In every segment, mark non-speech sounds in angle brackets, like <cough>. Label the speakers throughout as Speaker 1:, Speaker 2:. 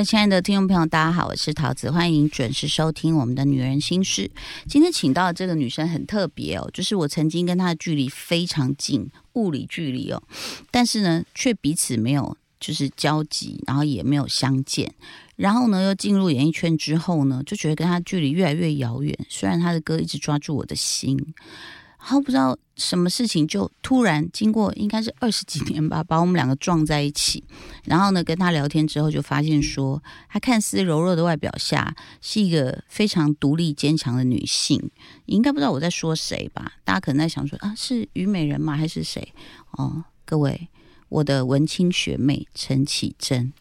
Speaker 1: 各位亲爱的听众朋友，大家好，我是桃子，欢迎准时收听我们的《女人心事》。今天请到的这个女生很特别哦，就是我曾经跟她的距离非常近，物理距离哦，但是呢，却彼此没有就是交集，然后也没有相见。然后呢，又进入演艺圈之后呢，就觉得跟她距离越来越遥远。虽然她的歌一直抓住我的心。然后不知道什么事情，就突然经过应该是二十几年吧，把我们两个撞在一起。然后呢，跟他聊天之后，就发现说，他看似柔弱的外表下，是一个非常独立坚强的女性。你应该不知道我在说谁吧？大家可能在想说啊，是虞美人吗？还是谁？哦，各位，我的文青学妹陈绮贞。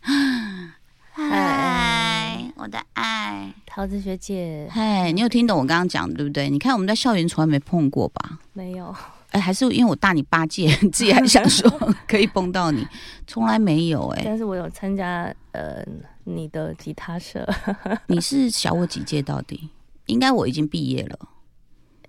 Speaker 1: 嗨，我的爱。
Speaker 2: 桃子学姐，
Speaker 1: 嗨，你有听懂我刚刚讲的对不对？你看我们在校园从来没碰过吧？
Speaker 2: 没有，
Speaker 1: 哎，还是因为我大你八届，<laughs> 自己还想说可以碰到你，从来没有哎。
Speaker 2: 但是我有参加呃你的吉他社，<laughs>
Speaker 1: 你是小我几届到底？应该我已经毕业了，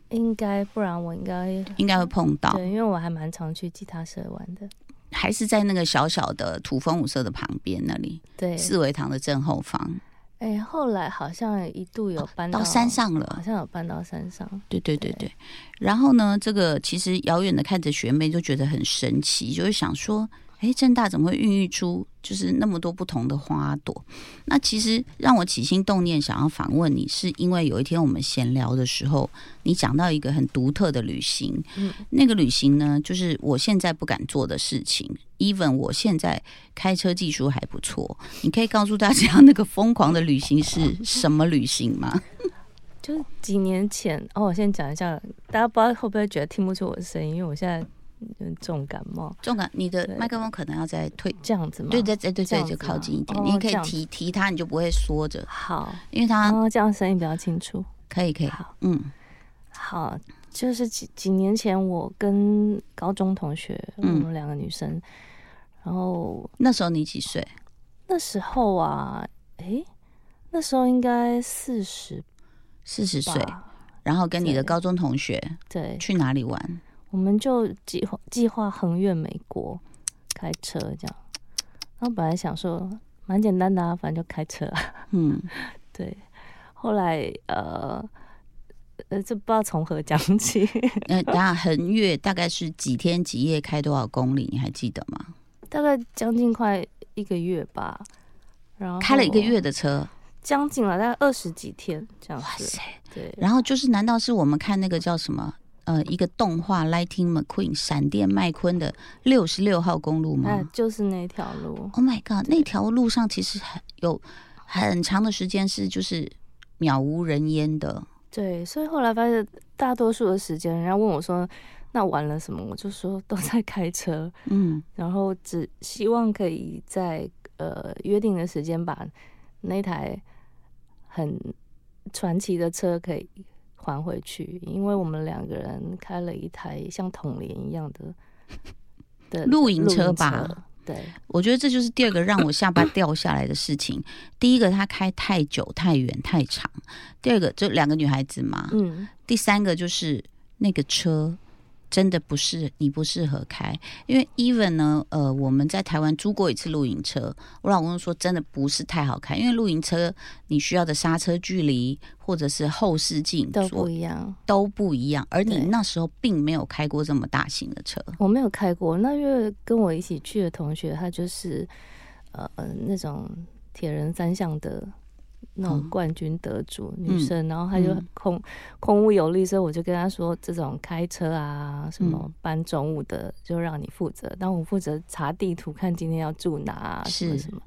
Speaker 2: 应该不然我应该
Speaker 1: 应该会碰到，
Speaker 2: 对，因为我还蛮常去吉他社玩的，
Speaker 1: 还是在那个小小的土风舞社的旁边那里，
Speaker 2: 对，
Speaker 1: 四维堂的正后方。
Speaker 2: 哎，后来好像一度有搬
Speaker 1: 到山上了，
Speaker 2: 好像有搬到山上。
Speaker 1: 对对对对。然后呢，这个其实遥远的看着学妹就觉得很神奇，就是想说，哎，正大怎么会孕育出就是那么多不同的花朵？那其实让我起心动念想要访问你，是因为有一天我们闲聊的时候，你讲到一个很独特的旅行。嗯，那个旅行呢，就是我现在不敢做的事情。even 我现在开车技术还不错，你可以告诉大家 <laughs> 那个疯狂的旅行是什么旅行吗？<laughs>
Speaker 2: 就是几年前哦，我先讲一下，大家不知道会不会觉得听不出我的声音，因为我现在重感冒。
Speaker 1: 重感，你的麦克风可能要再退
Speaker 2: 这样子吗？
Speaker 1: 对对对对对，就靠近一点，你可以提提它，你就不会缩着。
Speaker 2: 好，
Speaker 1: 因为它
Speaker 2: 这样声音比较清楚。
Speaker 1: 可以可以，
Speaker 2: 好，
Speaker 1: 嗯，
Speaker 2: 好，就是几几年前我跟高中同学，我们两个女生。然后
Speaker 1: 那时候你几岁？
Speaker 2: 那时候啊，哎，那时候应该四十，
Speaker 1: 四十岁。然后跟你的高中同学
Speaker 2: 对
Speaker 1: 去哪里玩？
Speaker 2: 我们就计划计划横越美国，开车这样。然后本来想说蛮简单的啊，反正就开车啊。嗯，<laughs> 对。后来呃呃，这不知道从何讲起。<laughs>
Speaker 1: 那，等下横越大概是几天几夜，开多少公里？你还记得吗？
Speaker 2: 大概将近快一个月吧，然后
Speaker 1: 开了一个月的车，
Speaker 2: 将近了大概二十几天这样子。哇塞，对。
Speaker 1: 然后就是，难道是我们看那个叫什么？呃，一个动画《Lighting McQueen》闪电麦昆的六十六号公路吗？
Speaker 2: 就是那条路。
Speaker 1: Oh my god！那条路上其实很有很长的时间是就是渺无人烟的。
Speaker 2: 对，所以后来发现大多数的时间，人家问我说。那玩了什么？我就说都在开车，嗯，然后只希望可以在呃约定的时间把那台很传奇的车可以还回去，因为我们两个人开了一台像统联一样的 <laughs> 的
Speaker 1: 露营车吧。
Speaker 2: 对，
Speaker 1: 我觉得这就是第二个让我下巴掉下来的事情。第一个，他开太久、太远、太长；第二个，就两个女孩子嘛，嗯；第三个就是那个车。真的不是你不适合开，因为 even 呢，呃，我们在台湾租过一次露营车，我老公说真的不是太好开，因为露营车你需要的刹车距离或者是后视镜
Speaker 2: 都不一样，
Speaker 1: 都不一样。而你那时候并没有开过这么大型的车，
Speaker 2: 我没有开过。那因为跟我一起去的同学，他就是呃那种铁人三项的。那种冠军得主女生，然后她就空空无有力，所以我就跟她说：“这种开车啊，什么搬重物的，就让你负责，但我负责查地图，看今天要住哪，什么什么。”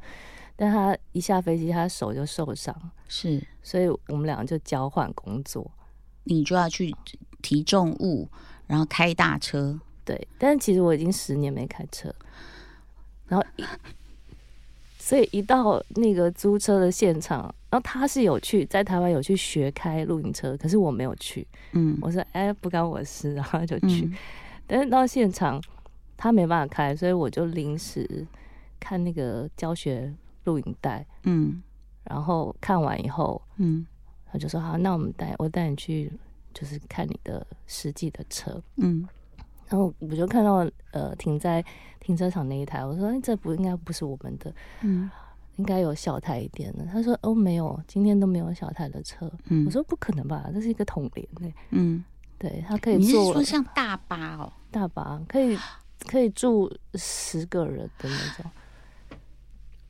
Speaker 2: 但她一下飞机，她手就受伤，
Speaker 1: 是，
Speaker 2: 所以我们两个就交换工作，
Speaker 1: 你就要去提重物，然后开大车。
Speaker 2: 对，但是其实我已经十年没开车，然后。所以一到那个租车的现场，然后他是有去在台湾有去学开露营车，可是我没有去。嗯，我说哎不干我事，然后就去。但是到现场他没办法开，所以我就临时看那个教学录影带。嗯，然后看完以后，嗯，他就说好，那我们带我带你去，就是看你的实际的车。嗯。然后我就看到呃停在停车场那一台，我说哎这不应该不是我们的，嗯，应该有小台一点的。他说哦没有，今天都没有小台的车。
Speaker 1: 嗯
Speaker 2: 我说不可能吧，这是一个统联呢。
Speaker 1: 嗯，
Speaker 2: 对，他可以
Speaker 1: 你是
Speaker 2: 坐
Speaker 1: 说像大巴哦？
Speaker 2: 大巴，可以可以住十个人的那种。<sighs>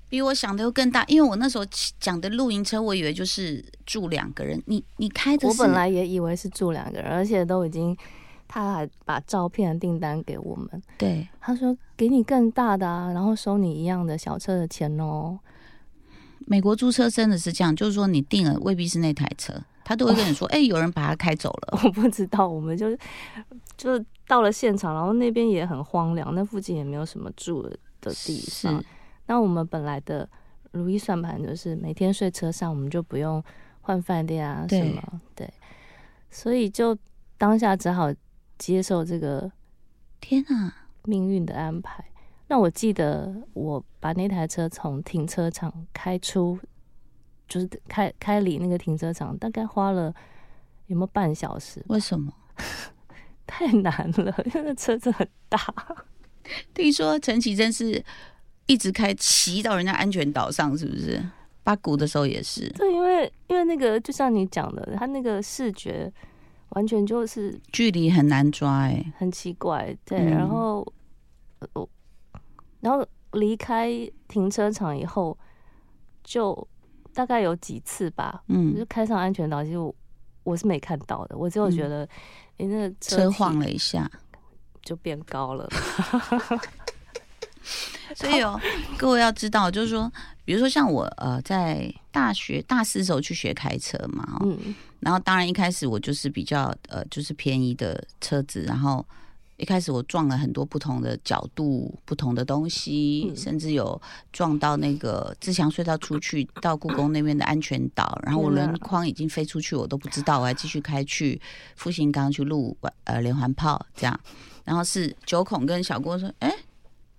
Speaker 1: 比我想的又更大，因为我那时候讲的露营车，我以为就是住两个人。你你开的是
Speaker 2: 我本来也以为是住两个人，而且都已经，他还把照片订单给我们。
Speaker 1: 对
Speaker 2: 他说给你更大的啊，然后收你一样的小车的钱哦。
Speaker 1: 美国租车真的是这样，就是说你订了未必是那台车，他都会跟你说，<laughs> 哎、有人把它开走了。
Speaker 2: 我不知道，我们就就到了现场，然后那边也很荒凉，那附近也没有什么住的地
Speaker 1: 是
Speaker 2: 方。那我们本来的如意算盘就是每天睡车上，我们就不用换饭店啊什么，对，所以就当下只好接受这个
Speaker 1: 天啊，
Speaker 2: 命运的安排。那我记得我把那台车从停车场开出，就是开开离那个停车场，大概花了有没有半小时？
Speaker 1: 为什么？<laughs>
Speaker 2: 太难了，因为那车子很大。
Speaker 1: 听说陈绮贞是一直开骑到人家安全岛上，是不是？八股的时候也是。
Speaker 2: 对，因为因为那个就像你讲的，他那个视觉完全就是
Speaker 1: 距离很难抓哎、
Speaker 2: 很奇怪，对，
Speaker 1: 嗯。
Speaker 2: 然后呃我然后离开停车场以后，就大概有几次吧，嗯。就
Speaker 1: 嗯，
Speaker 2: 开上安全岛，其实我我是没看到的，我只有觉
Speaker 1: 嗯。
Speaker 2: 得，诶、那
Speaker 1: 车晃了一下，
Speaker 2: 就变高了，<laughs>
Speaker 1: 所以哦，各位要知道，就是说，比如说像我呃，在大学大四的时候去学开车嘛，哦，
Speaker 2: 嗯
Speaker 1: 然后当然一开始我就是比较呃，就是便宜的车子，然后一开始我撞了很多不同的角度、不同的东西，
Speaker 2: 嗯
Speaker 1: 甚至有撞到那个自强隧道出去到故宫那边的安全岛，然后我轮框已经飞出去，我都不知道，我还继续开去复兴岗去录呃连环炮这样，然后是九孔跟小郭说，哎。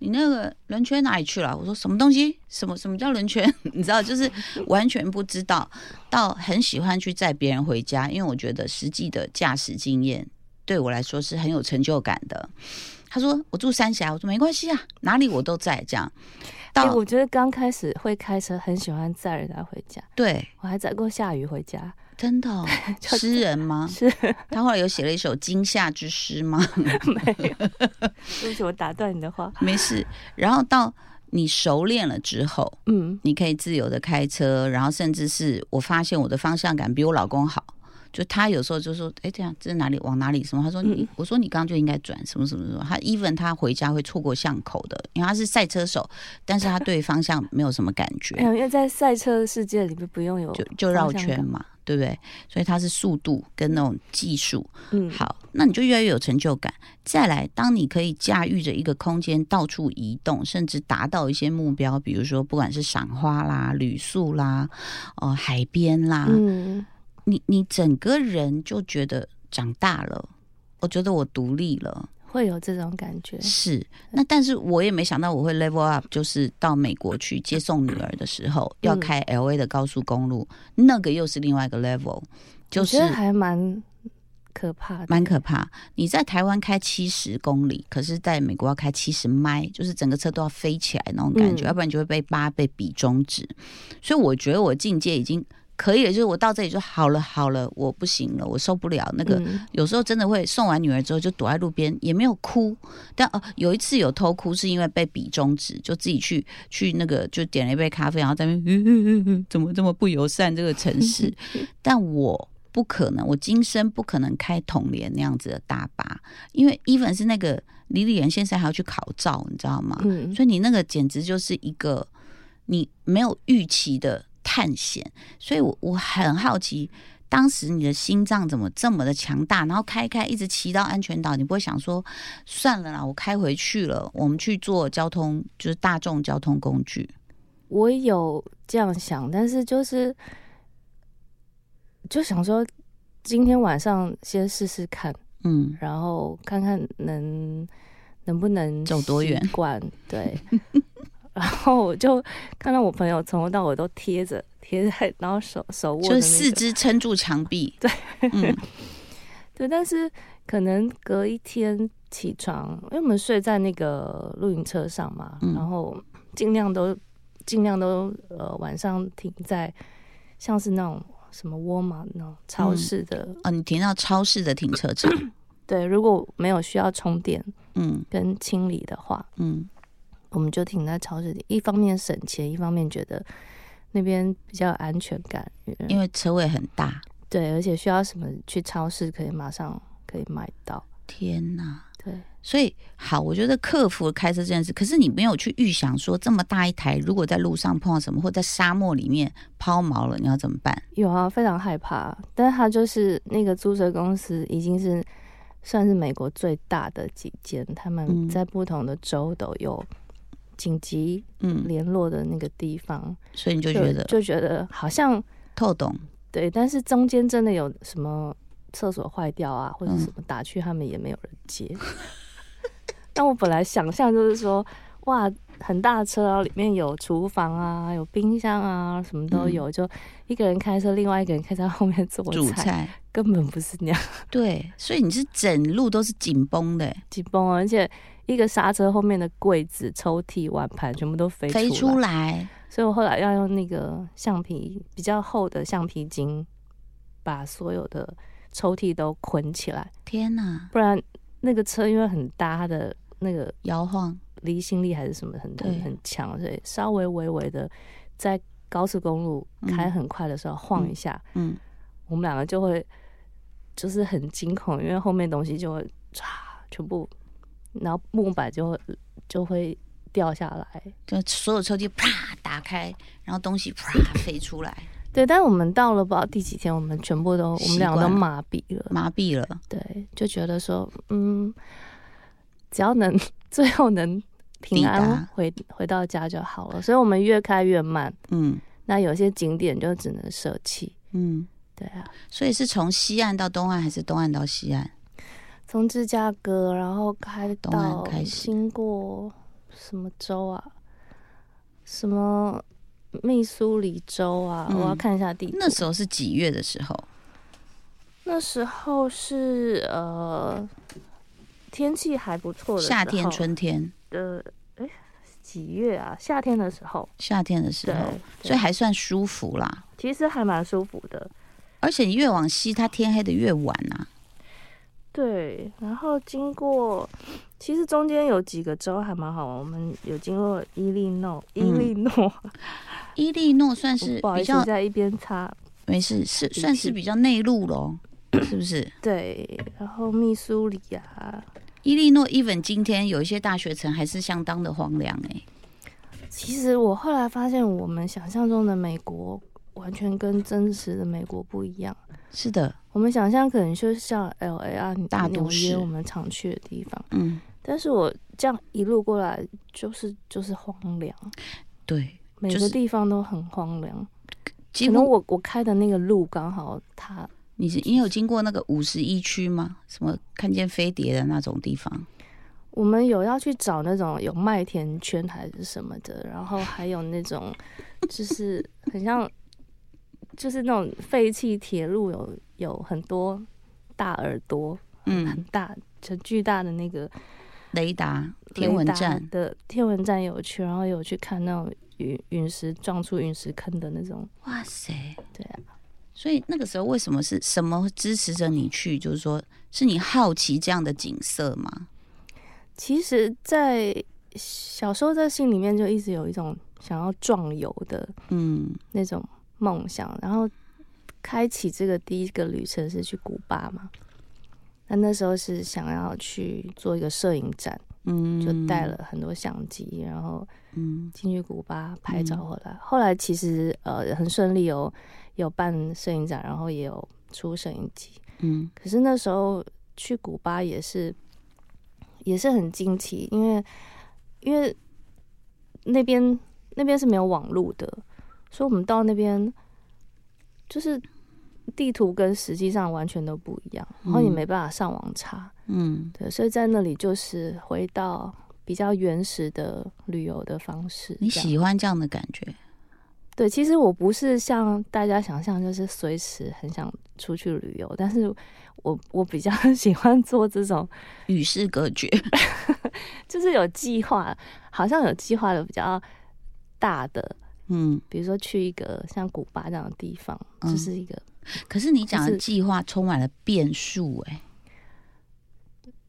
Speaker 1: 你那个轮圈哪里去了？我说什么东西？什么什么叫轮圈？<laughs> 你知道，就是完全不知道。到很喜欢去载别人回家，因为我觉得实际的驾驶经验对我来说是很有成就感的。他说我住三峡，我说没关系啊，哪里我都在这样。
Speaker 2: 哎、
Speaker 1: 到、
Speaker 2: 我觉得刚开始会开车，很喜欢载人家回家，
Speaker 1: 对，
Speaker 2: 我还载过下雨回家，
Speaker 1: 真的、哦、<laughs> 诗人吗？<laughs>
Speaker 2: 是
Speaker 1: 他后来有写了一首惊吓之诗吗？<laughs>
Speaker 2: 没有，对不起，我打断你的话，
Speaker 1: 没事。然后到你熟练了之后，
Speaker 2: 嗯，
Speaker 1: 你可以自由的开车，然后甚至是我发现我的方向感比我老公好。就他有时候就说：“哎，这样这是哪里往哪里？什么？”他说：“你、
Speaker 2: 嗯
Speaker 1: 我说你刚刚就应该转什么什么什么。”他 even 他回家会错过巷口的，因为他是赛车手，但是他对方向没有什么感觉，
Speaker 2: 没有，因为在赛车的世界里面不用有
Speaker 1: 就就绕圈嘛，对不对？所以它是速度跟那种技术。
Speaker 2: 嗯，
Speaker 1: 好，那你就越来越有成就感。再来，当你可以驾驭着一个空间到处移动，甚至达到一些目标，比如说不管是赏花啦、旅宿啦、哦、海边啦，
Speaker 2: 嗯，
Speaker 1: 你你整个人就觉得长大了。我觉得我独立了，
Speaker 2: 会有这种感觉，
Speaker 1: 是。那但是我也没想到我会 level up，就是到美国去接送女儿的时候，要
Speaker 2: 嗯
Speaker 1: 开 L A 的高速公路，那个又是另外一个 level，就是
Speaker 2: 还蛮可怕的，
Speaker 1: 蛮可怕。你在台湾开七十公里，可是在美国要开七十迈，就是整个车都要飞起来那种感觉，
Speaker 2: 嗯
Speaker 1: 要不然你就会被扒被比中指。所以我觉得我境界已经可以了，就是我到这里就好了，好了，我不行了，我受不了那个。
Speaker 2: 嗯
Speaker 1: 有时候真的会送完女儿之后就躲在路边，也没有哭，但哦、有一次有偷哭，是因为被比中指，就自己去去那个就点了一杯咖啡，然后在那边、嗯嗯嗯、怎么这么不友善这个城市，<laughs> 但我不可能，我今生不可能开统联那样子的大巴，因为 even 是那个李李仁先生还要去考照，你知道吗？
Speaker 2: 嗯，
Speaker 1: 所以你那个简直就是一个你没有预期的探险，所以我我很好奇，当时你的心脏怎么这么的强大？然后开开一直骑到安全岛，你不会想说算了啦，我开回去了，我们去做交通就是大众交通工具。
Speaker 2: 我有这样想，但是就是就想说，今天晚上先试试看，
Speaker 1: 嗯，
Speaker 2: 然后看看能能不能
Speaker 1: 走多远
Speaker 2: 习惯。对，<laughs> 然后我就看到我朋友从头到尾都贴着贴在，然后手手握、那个、
Speaker 1: 就是四肢撑住墙壁。对，嗯。<laughs>
Speaker 2: 对，但是可能隔一天起床，因为我们睡在那个露营车上嘛，
Speaker 1: 嗯
Speaker 2: 然后尽量都尽量都呃晚上停在像是那种什么沃尔玛那种超市的，
Speaker 1: 啊，你停到超市的停车场，<coughs>
Speaker 2: 对，如果没有需要充电
Speaker 1: 嗯。
Speaker 2: 跟清理的话，
Speaker 1: 嗯，
Speaker 2: 我们就停在超市里，一方面省钱，一方面觉得那边比较有安全感，
Speaker 1: 因为车位很大，
Speaker 2: 对，而且需要什么去超市可以马上可以买到，
Speaker 1: 天哪！
Speaker 2: 对。
Speaker 1: 所以好，我觉得克服开车这件事，可是你没有去预想说这么大一台，如果在路上碰到什么，或在沙漠里面抛锚了，你要怎么办？
Speaker 2: 有啊，非常害怕。但是它就是那个租车公司已经是算是美国最大的几间，他
Speaker 1: 嗯
Speaker 2: 们在不同的州都有紧急
Speaker 1: 嗯，
Speaker 2: 联络的那个地方，
Speaker 1: 所以你就觉得
Speaker 2: 就觉得好像
Speaker 1: 透懂，
Speaker 2: 对，但是中间真的有什么厕所坏掉啊，或者
Speaker 1: 嗯
Speaker 2: 什么打去，他们也没有人接。<laughs> 但我本来想象就是说，哇，很大的车，然后里面有厨房啊，有冰箱啊，什么都有，就一个人开车，另外一个人开在后面做菜，根本不是那样。
Speaker 1: 对，所以你是整路都是紧绷的，
Speaker 2: 紧绷哦，而且一个刹车后面的柜子、抽屉、碗盘全部都飞
Speaker 1: 飞
Speaker 2: 出来，
Speaker 1: 出来，
Speaker 2: 所以我后来要用那个橡皮比较厚的橡皮筋，把所有的抽屉都捆起来。
Speaker 1: 天哪，
Speaker 2: 不然那个车因为很大，它的那个
Speaker 1: 摇晃，
Speaker 2: 离心力还是什么很很很强，所以稍微微微的在高速公路开很快的时候晃一下，
Speaker 1: 嗯，
Speaker 2: 我们两个就会就是很惊恐，因为后面东西就会唰全部，然后木板就会就会掉下来。
Speaker 1: 就所有抽屉啪打开，然后东西啪 <laughs> 飞出来，
Speaker 2: 对，但是我们到了不知道第几天，我们全部都我们两个都麻痹了，
Speaker 1: 麻痹了，
Speaker 2: 对，就觉得说，嗯，只要能 <laughs> 最后能平安回回到家就好了。所以我们越开越慢，
Speaker 1: 嗯
Speaker 2: 那有些景点就只能舍弃。
Speaker 1: 嗯，
Speaker 2: 对啊，
Speaker 1: 所以是从西岸到东岸，还是东岸到西岸？
Speaker 2: 从芝加哥，然后开到经过什么州啊？什么密苏里州啊？
Speaker 1: 嗯
Speaker 2: 我要看一下地图。
Speaker 1: 那时候是几月的时候？
Speaker 2: 那时候是呃天气还不错的
Speaker 1: 夏天、春天、
Speaker 2: 呃，哎，几月啊？夏天的时候，
Speaker 1: 夏天的时候，，所以还算舒服啦。
Speaker 2: 其实还蛮舒服的。
Speaker 1: 而且你越往西，它天黑的越晚啊。
Speaker 2: 对，然后经过，其实中间有几个州还蛮好玩。我们有经过伊利诺，伊
Speaker 1: 嗯
Speaker 2: 利诺，
Speaker 1: 伊利诺算是比较
Speaker 2: 在一边擦。
Speaker 1: 没事，是算是比较内陆咯，<clears throat> 是不是？
Speaker 2: 对，然后密苏里啊，
Speaker 1: 伊利诺 even 今天有一些大学城还是相当的荒凉哎、
Speaker 2: 其实我后来发现，我们想象中的美国完全跟真实的美国不一样。
Speaker 1: 是的，
Speaker 2: 我们想象可能就像 L A 啊、
Speaker 1: 大都
Speaker 2: 纽约
Speaker 1: 市
Speaker 2: 我们常去的地方，
Speaker 1: 嗯，
Speaker 2: 但是我这样一路过来，就是就是荒凉，
Speaker 1: 对，
Speaker 2: 每个地方都很荒凉。可能我我开的那个路刚好它，
Speaker 1: 你是你有经过那个五十一区吗？什么看见飞碟的那种地方？
Speaker 2: 我们有要去找那种有麦田圈还是什么的，然后还有那种就是很像，就是那种废弃铁路有有很多大耳朵，嗯很
Speaker 1: 嗯，
Speaker 2: 大很巨大的那个
Speaker 1: 雷达天文站，
Speaker 2: 的天文站有去，然后有去看那种陨陨石撞出陨石坑的那种，
Speaker 1: 哇塞！
Speaker 2: 对啊，
Speaker 1: 所以那个时候为什么是什么支持着你去？就是说，是你好奇这样的景色吗？
Speaker 2: 其实，在小时候在心里面就一直有一种想要壮游的
Speaker 1: 嗯
Speaker 2: 那种梦想，然后开启这个第一个旅程是去古巴嘛。那那时候是想要去做一个摄影展，
Speaker 1: 嗯，
Speaker 2: 就带了很多相机，然后
Speaker 1: 嗯
Speaker 2: 进去古巴拍照回来。后来其实呃很顺利有有办摄影展，然后也有出摄影集。
Speaker 1: 嗯
Speaker 2: 可是那时候去古巴也是也是很惊奇，因为因为那边那边是没有网络的，所以我们到那边就是地图跟实际上完全都不一样，然后你
Speaker 1: 嗯
Speaker 2: 没办法上网查，
Speaker 1: 嗯
Speaker 2: 对，所以在那里就是回到比较原始的旅游的方式。
Speaker 1: 你喜欢这样的感觉？
Speaker 2: 对，其实我不是像大家想象，就是随时很想出去旅游，但是我我比较喜欢做这种，
Speaker 1: 与世隔绝。<laughs>
Speaker 2: 就是有计划，好像有计划的比较大的，
Speaker 1: 嗯，
Speaker 2: 比如说去一个像古巴这样的地方，
Speaker 1: 嗯
Speaker 2: 就是一个
Speaker 1: 可是你讲的计划充满了变数、哎，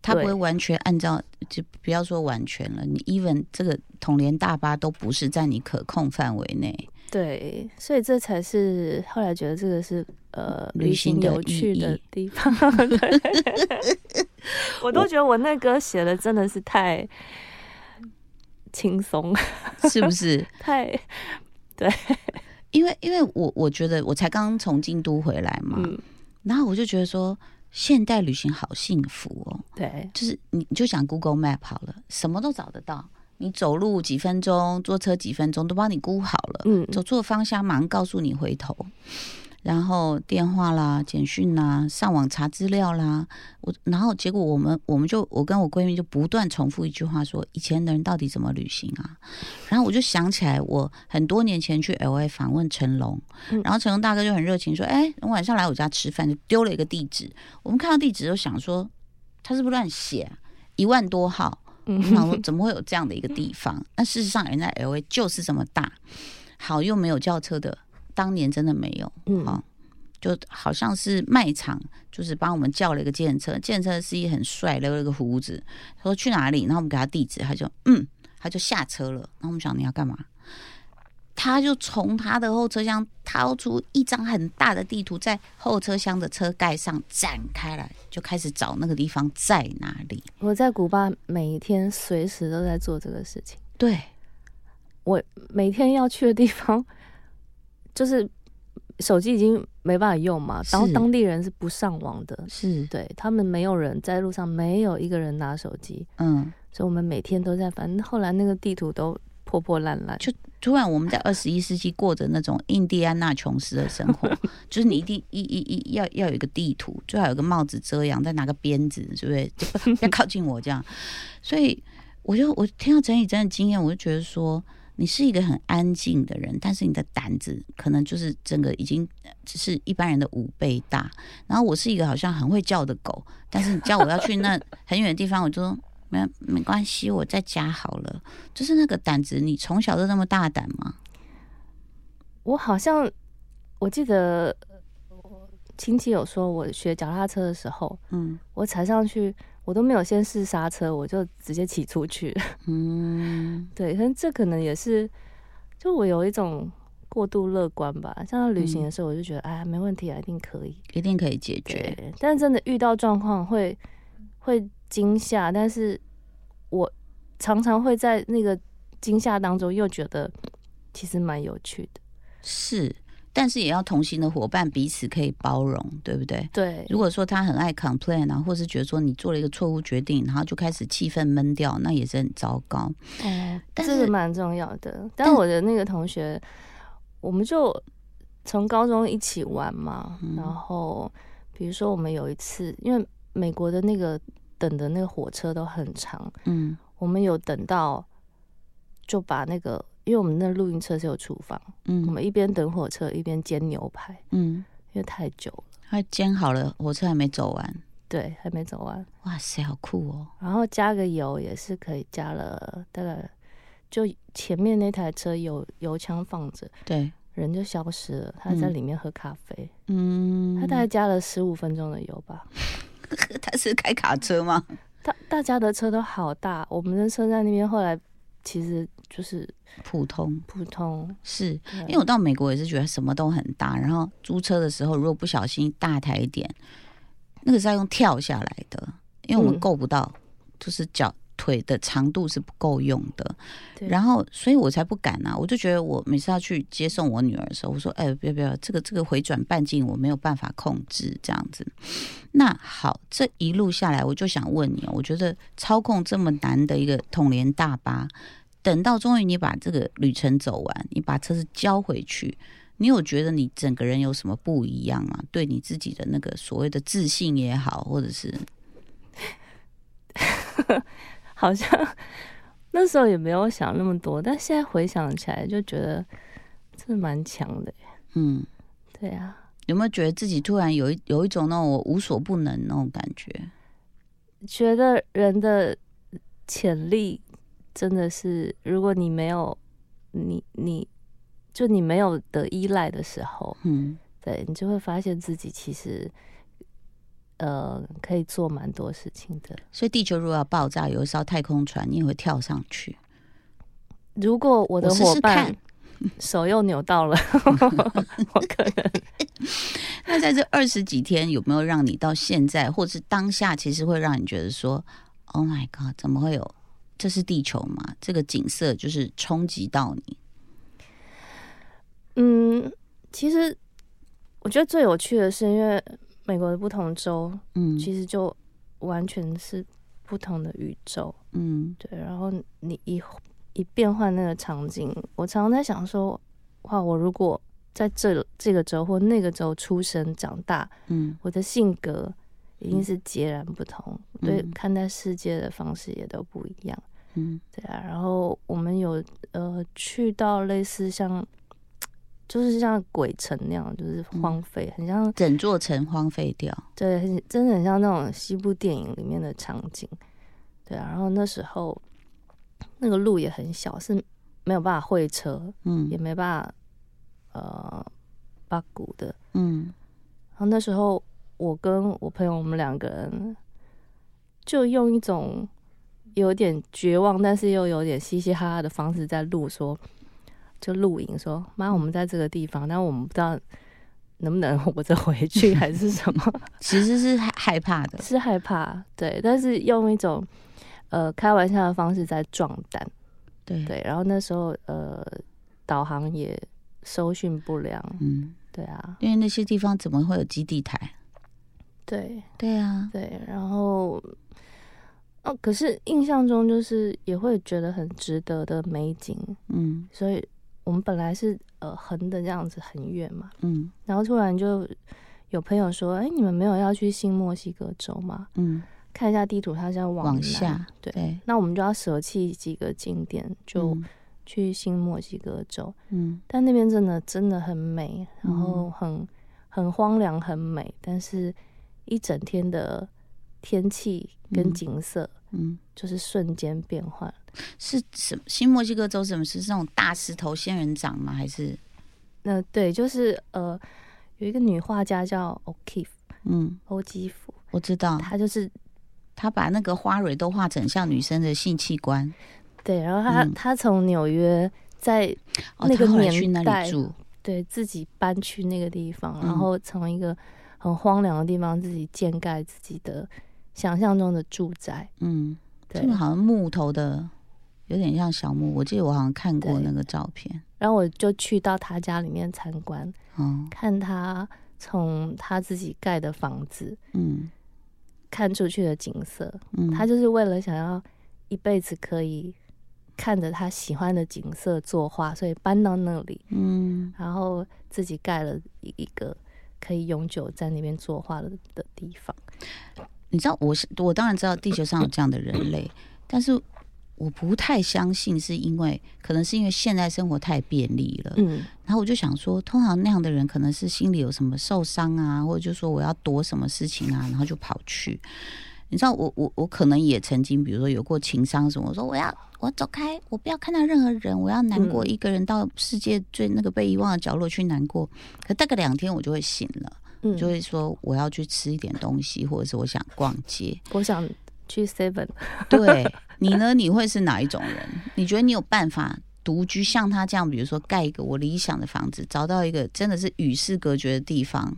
Speaker 1: 他不会完全按照，就不要说完全了，你 even 这个统联大巴都不是在你可控范围内。
Speaker 2: 对，所以这才是后来觉得这个是呃
Speaker 1: 旅
Speaker 2: 旅行有趣的地方。对 <laughs> 我都觉得我那歌写的真的是太轻松，<laughs>
Speaker 1: 是不是？<laughs>
Speaker 2: 太 <laughs>
Speaker 1: 因为因为我我觉得我才刚刚从京都回来嘛，
Speaker 2: 嗯。
Speaker 1: 然后我就觉得说现代旅行好幸福哦，
Speaker 2: 对。
Speaker 1: 就是你你就想 Google Map 好了，什么都找得到，你走路几分钟，坐车几分钟都帮你估好了，
Speaker 2: 嗯。
Speaker 1: 走错方向马上告诉你回头。然后电话啦、简讯啦、上网查资料啦，我然后结果我们我们就我跟我闺蜜就不断重复一句话说：以前的人到底怎么旅行啊？然后我就想起来，我很多年前去 L A 访问成龙，
Speaker 2: 嗯
Speaker 1: 然后成龙大哥就很热情说：“哎，晚上来我家吃饭，就丢了一个地址。我们看到地址就想说，他是不是乱写、啊？一万多号，我
Speaker 2: 嗯
Speaker 1: 想说怎么会有这样的一个地方？那事实上，人家 L A 就是这么大，好又没有轿车的，当年真的没有，
Speaker 2: 嗯
Speaker 1: 好就好像是卖场，就是帮我们叫了一个计程车，计程车司机很帅，留了个胡子，他说去哪里，然后我们给他地址，他就嗯，他就下车了。然后我们想你要干嘛？他就从他的后车厢掏出一张很大的地图，在后车厢的车盖上展开来，就开始找那个地方在哪里。
Speaker 2: 我在古巴每一天随时都在做这个事情。
Speaker 1: 对，
Speaker 2: 我每天要去的地方，就是手机已经没办法用嘛，然后当地人是不上网的，
Speaker 1: 是，
Speaker 2: 对他们没有人在路上，没有一个人拿手机，
Speaker 1: 嗯，
Speaker 2: 所以我们每天都在，反正后来那个地图都破破烂烂，
Speaker 1: 就突然我们在二十一世纪过着那种印第安纳琼斯的生活，<laughs> 就是你一定一一一要要有一个地图，最好有个帽子遮阳，再拿个鞭子，是不是？<laughs> 就不不要靠近我这样。所以我就我听到整理真的经验，我就觉得说，你是一个很安静的人，但是你的胆子可能就是整个已经只是一般人的五倍大。然后我是一个好像很会叫的狗，但是你叫我要去那很远的地方，我就说没没关系，我在家好了。就是那个胆子，你从小就那么大胆吗？
Speaker 2: 我好像我记得我亲戚有说，我学脚踏车的时候，
Speaker 1: 嗯
Speaker 2: 我踩上去，我都没有先试刹车，我就直接骑出去。<laughs>
Speaker 1: 嗯，
Speaker 2: 对，但这可能也是，就我有一种过度乐观吧。像旅行的时候，我就觉得，哎、没问题啊，一定可以。
Speaker 1: 一定可以解决。
Speaker 2: 但真的遇到状况会会惊吓，但是我常常会在那个惊吓当中又觉得其实蛮有趣的。
Speaker 1: 是，但是也要同行的伙伴彼此可以包容，对不对？
Speaker 2: 对，
Speaker 1: 如果说他很爱 complain 啊，或是觉得说你做了一个错误决定，然后就开始气氛闷掉，那也是很糟糕。
Speaker 2: 哦，这个蛮重要的。
Speaker 1: 但
Speaker 2: 但我的那个同学，我们就从高中一起玩嘛，
Speaker 1: 嗯
Speaker 2: 然后比如说我们有一次，因为美国的那个等的那个火车都很长，
Speaker 1: 嗯
Speaker 2: 我们有等到就把那个，因为我们那露营车是有厨房，嗯我
Speaker 1: 嗯
Speaker 2: 们一边等火车一边煎牛排，
Speaker 1: 嗯，
Speaker 2: 因为太久了，
Speaker 1: 它煎好了，火车还没走完。
Speaker 2: 对，还没走完。
Speaker 1: 哇塞，好酷哦！
Speaker 2: 然后加个油也是可以加了大概，就前面那台车有油枪放着，
Speaker 1: 对，
Speaker 2: 人就消失了，他在
Speaker 1: 嗯
Speaker 2: 里面喝咖啡，
Speaker 1: 嗯，
Speaker 2: 他大概加了十五分钟的油吧。<laughs>
Speaker 1: 他是开卡车吗？
Speaker 2: 大大家的车都好大，我们的车在那边后来其实就是
Speaker 1: 普通
Speaker 2: 普通，
Speaker 1: 是，因为我到美国也是觉得什么都很大，然后租车的时候如果不小心大台一点，那个是要用跳下来的，因为我们
Speaker 2: 嗯
Speaker 1: 够不到，就是脚腿的长度是不够用的。然后，所以我才不敢啊！我就觉得我每次要去接送我女儿的时候，我说：“哎，不要不要，这个这个回转半径我没有办法控制，这样子。”那好，这一路下来，我就想问你哦，我觉得操控这么难的一个统联大巴，等到终于你把这个旅程走完，你把车子交回去，你有觉得你整个人有什么不一样吗？对你自己的那个所谓的自信也好，或者是 <laughs>
Speaker 2: 好像那时候也没有想那么多，但现在回想起来就觉得真的蛮强的。
Speaker 1: 嗯，
Speaker 2: 对啊，
Speaker 1: 有没有觉得自己突然有一有一种那种我无所不能那种感觉？
Speaker 2: 觉得人的潜力真的是，如果你没有你你就你没有的依赖的时候，
Speaker 1: 嗯
Speaker 2: 对你就会发现自己其实呃可以做蛮多事情的。
Speaker 1: 所以地球如果要爆炸，有一艘太空船，你也会跳上去。
Speaker 2: 如果我的伙伴 <laughs> 手又扭到了，<laughs> 我可能
Speaker 1: 那在这二十几天，有没有让你到现在，或是当下，其实会让你觉得说，Oh my God，怎么会有？这是地球吗？这个景色就是冲击到你。
Speaker 2: 嗯，其实我觉得最有趣的是，因为美国的不同州
Speaker 1: 嗯
Speaker 2: 其实就完全是不同的宇宙，
Speaker 1: 嗯
Speaker 2: 对。然后你一一变换那个场景，我常常在想说，哇，我如果在这这个州或那个州出生长大，
Speaker 1: 嗯
Speaker 2: 我的性格一定是截然不同，对
Speaker 1: 嗯
Speaker 2: 看待世界的方式也都不一样。
Speaker 1: 嗯
Speaker 2: 对啊，然后我们有呃去到类似像，就是像鬼城那样，就是荒废，很像
Speaker 1: 整座城荒废掉。
Speaker 2: 对，很真的很像那种西部电影里面的场景。对啊，然后那时候那个路也很小，是没有办法会车，嗯也
Speaker 1: 嗯
Speaker 2: 没办法呃八股的。
Speaker 1: 嗯
Speaker 2: 然后那时候我跟我朋友我们两个人就用一种有点绝望，但是又有点嘻嘻哈哈的方式在录说，就录影说，妈，我们在这个地方，但我们不知道能不能活着回去 <laughs> 还是什么，
Speaker 1: 其实是害害怕的。
Speaker 2: 是害怕，对，但是用一种呃开玩笑的方式在壮胆，
Speaker 1: 对
Speaker 2: 对，然后那时候呃导航也搜寻不良，
Speaker 1: 嗯，
Speaker 2: 对啊，
Speaker 1: 因为那些地方怎么会有基地台？
Speaker 2: 对。
Speaker 1: 对啊，
Speaker 2: 对，然后哦，可是印象中就是也会觉得很值得的美景，
Speaker 1: 嗯
Speaker 2: 所以我们本来是呃横的这样子很远嘛，
Speaker 1: 嗯
Speaker 2: 然后突然就有朋友说：“哎，你们没有要去新墨西哥州吗？
Speaker 1: 嗯，
Speaker 2: 看一下地图，它是要往
Speaker 1: 下，
Speaker 2: 对。
Speaker 1: 对，
Speaker 2: 那我们就要舍弃几个景点，就
Speaker 1: 嗯
Speaker 2: 去新墨西哥州。
Speaker 1: 嗯
Speaker 2: 但那边真的真的很美，然
Speaker 1: 嗯
Speaker 2: 后很很荒凉，很美，但是一整天的天气跟
Speaker 1: 嗯
Speaker 2: 景色
Speaker 1: 嗯，
Speaker 2: 就是瞬间变换。
Speaker 1: 是什么？新墨西哥州什么是这种大石头仙人掌吗？还是
Speaker 2: 那对，就是呃，有一个女画家叫 O'Keeffe
Speaker 1: 嗯，
Speaker 2: 欧基芙，
Speaker 1: 我知道，
Speaker 2: 她就是
Speaker 1: 她把那个花蕊都画成像女生的性器官。
Speaker 2: 对，然后她、
Speaker 1: 嗯
Speaker 2: 她从纽约在
Speaker 1: 哦，
Speaker 2: 那个年
Speaker 1: 去那
Speaker 2: 代
Speaker 1: 里住，
Speaker 2: 对自己搬去那个地方，
Speaker 1: 嗯
Speaker 2: 然后从一个很荒凉的地方自己建盖自己的想象中的住宅。
Speaker 1: 嗯，
Speaker 2: 对
Speaker 1: 这，个好像木头的，有点像小木。我记得我好像看过那个照片。
Speaker 2: 然后我就去到他家里面参观，
Speaker 1: 哦，
Speaker 2: 看他从他自己盖的房子
Speaker 1: 嗯
Speaker 2: 看出去的景色。
Speaker 1: 嗯，
Speaker 2: 他就是为了想要一辈子可以看着他喜欢的景色作画，所以搬到那里，
Speaker 1: 嗯
Speaker 2: 然后自己盖了一一个可以永久在那边作画的的地方。
Speaker 1: 你知道我是我当然知道地球上有这样的人类，<coughs> 但是我不太相信，是因为可能是因为现在生活太便利了。
Speaker 2: 嗯，
Speaker 1: 然后我就想说，通常那样的人可能是心里有什么受伤啊，或者就说我要躲什么事情啊，然后就跑去。你知道我我我可能也曾经，比如说有过情伤什么，我说我要我要走开，我不要看到任何人，我要难过，
Speaker 2: 嗯
Speaker 1: 一个人到世界最那个被遗忘的角落去难过。可大概两天我就会醒了，
Speaker 2: 嗯
Speaker 1: 就会说我要去吃一点东西，或者是我想逛街。
Speaker 2: 我想去 Seven。
Speaker 1: 对 <laughs> 你呢？你会是哪一种人？你觉得你有办法独居，像他这样，比如说盖一个我理想的房子，找到一个真的是与世隔绝的地方？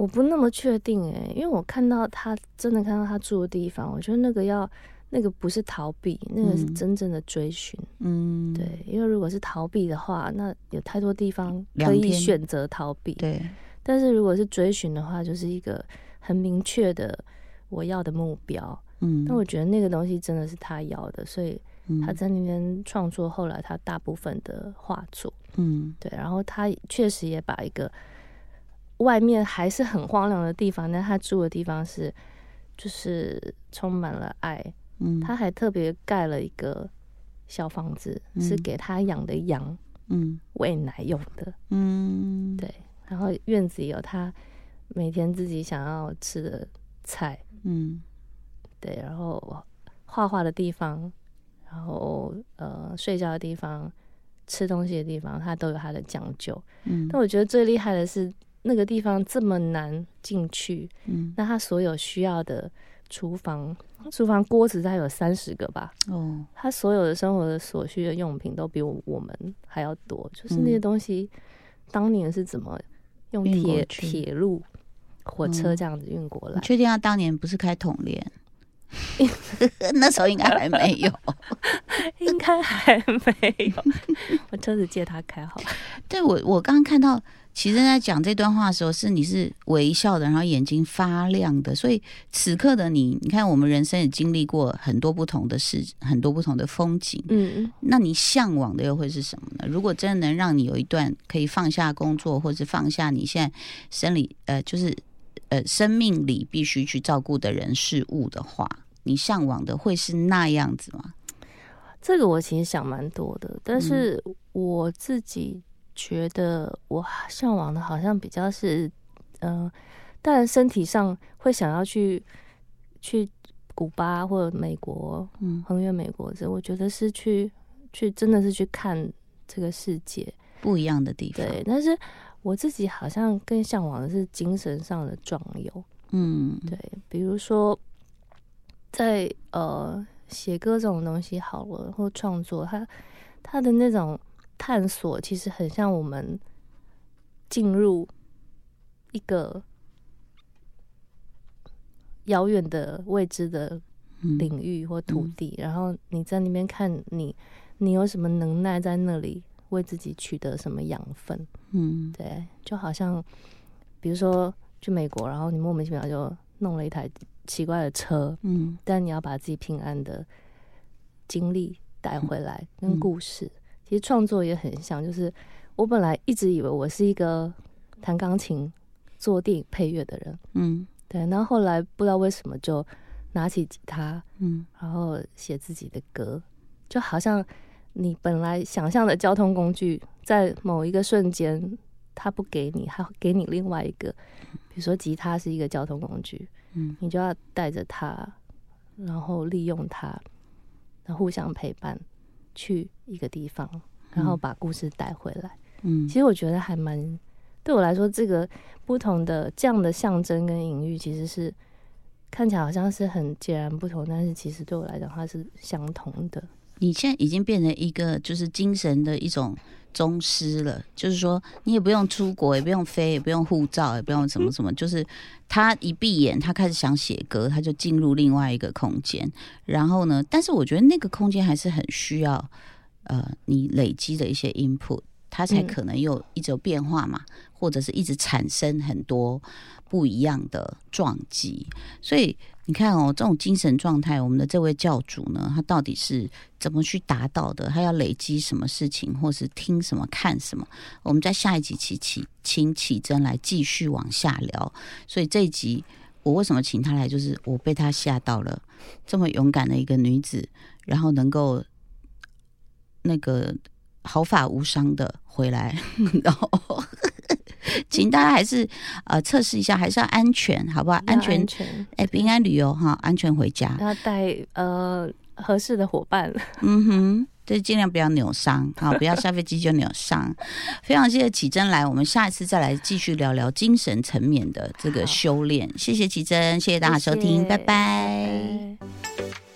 Speaker 2: 我不那么确定哎、因为我看到他真的看到他住的地方，我觉得那个要那个不是逃避，那个是
Speaker 1: 嗯
Speaker 2: 真正的追寻。
Speaker 1: 嗯，
Speaker 2: 对，因为如果是逃避的话，那有太多地方可以选择逃避。
Speaker 1: 对，
Speaker 2: 但是如果是追寻的话，就是一个很明确的我要的目标。
Speaker 1: 嗯，
Speaker 2: 那我觉得那个东西真的是他要的，所以
Speaker 1: 嗯
Speaker 2: 他在那边创作后来他大部分的画作。
Speaker 1: 嗯
Speaker 2: 对，然后他确实也把一个外面还是很荒凉的地方，但他住的地方是就是充满了爱。
Speaker 1: 嗯，
Speaker 2: 他还特别盖了一个小房子，是
Speaker 1: 嗯
Speaker 2: 给他养的羊
Speaker 1: 嗯
Speaker 2: 喂奶用的。
Speaker 1: 嗯
Speaker 2: 对，然后院子有他每天自己想要吃的菜。
Speaker 1: 嗯
Speaker 2: 对，然后画画的地方，然后后呃睡觉的地方、吃东西的地方，他都有他的讲究。
Speaker 1: 嗯
Speaker 2: 但我觉得最厉害的是那个地方这么难进去，
Speaker 1: 嗯
Speaker 2: 那他所有需要的厨房，厨房锅子大概有三十个吧，
Speaker 1: 哦，
Speaker 2: 他所有的生活的所需的用品都比我我们还要多，就是那些东西当年是怎么用铁铁路、火车
Speaker 1: 嗯
Speaker 2: 这样子运过
Speaker 1: 你
Speaker 2: 来？
Speaker 1: 确定他当年不是开统联？<laughs> 那时候应该还没有。<laughs>
Speaker 2: 应该还没有，我车子借他开好了。
Speaker 1: 对我，我刚刚看到奇珍在讲这段话的时候，是你是微笑的，然后眼睛发亮的。所以此刻的你，你看我们人生也经历过很多不同的事，很多不同的风景。
Speaker 2: 嗯，
Speaker 1: 那你向往的又会是什么呢？如果真的能让你有一段可以放下工作，或者放下你现在生理呃，就是呃生命里必须去照顾的人事物的话，你向往的会是那样子吗？
Speaker 2: 这个我其实想蛮多的，但是我自己觉得我向往的好像比较是，嗯、当然身体上会想要去去古巴或者美国，
Speaker 1: 嗯，
Speaker 2: 横越美国这，我觉得是去去真的是去看这个世界，
Speaker 1: 不一样的地方。
Speaker 2: 对。但是我自己好像更向往的是精神上的壮游，
Speaker 1: 嗯，
Speaker 2: 对，比如说在呃写歌这种东西好了，或创作，它它的那种探索，其实很像我们进入一个遥远的未知的
Speaker 1: 嗯。
Speaker 2: 领域或土地，然后你在那边看你你有什么能耐在那里为自己取得什么养分，
Speaker 1: 嗯。
Speaker 2: 对，就好像比如说去美国，然后你莫名其妙就弄了一台奇怪的车，
Speaker 1: 嗯。
Speaker 2: 但你要把自己平安的经历带回来，
Speaker 1: 嗯。
Speaker 2: 跟故事。其实创作也很像，就是我本来一直以为我是一个弹钢琴、做电影配乐的人，
Speaker 1: 嗯。
Speaker 2: 对，然后后来不知道为什么就拿起吉他，
Speaker 1: 嗯。
Speaker 2: 然后写自己的歌，就好像你本来想象的交通工具，在某一个瞬间，它不给你，它给你另外一个，比如说吉他是一个交通工具，
Speaker 1: 嗯。
Speaker 2: 你就要带着它，然后利用它，然后互相陪伴去一个地方，然后把故事带回来。
Speaker 1: 嗯
Speaker 2: 其实我觉得还蛮对我来说，这个不同的这样的象征跟隐喻，其实是看起来好像是很截然不同，但是其实对我来讲，它是相同的。
Speaker 1: 你现在已经变成一个就是精神的一种宗师了，就是说你也不用出国，也不用飞，也不用护照，也不用什么什么，就是他一闭眼，他开始想写歌，他就进入另外一个空间。然后呢，但是我觉得那个空间还是很需要呃你累积的一些 input，它才可能有一直有变化嘛，或者是一直产生很多不一样的撞击。所以你看哦，这种精神状态，我们的这位教主呢，他到底是怎么去达到的？他要累积什么事情，或是听什么、看什么？我们在下一集起起请启真来继续往下聊。所以这一集我为什么请他来，就是我被他吓到了，这么勇敢的一个女子，然后能够那个毫发无伤的回来，<laughs> 然后。<laughs> 请大家还是呃测试一下，还是要安全，好不好？安全哎，平安旅游哈，安全回家。<laughs>
Speaker 2: 要带呃合适的伙伴。<laughs>
Speaker 1: 嗯哼，对，尽量不要扭伤啊，不要下飞机就扭伤。非常谢谢启真来，我们下一次再来继续聊聊精神层面的这个修炼。谢谢启真，谢谢大家收听，
Speaker 2: 谢谢
Speaker 1: 拜拜
Speaker 2: 拜拜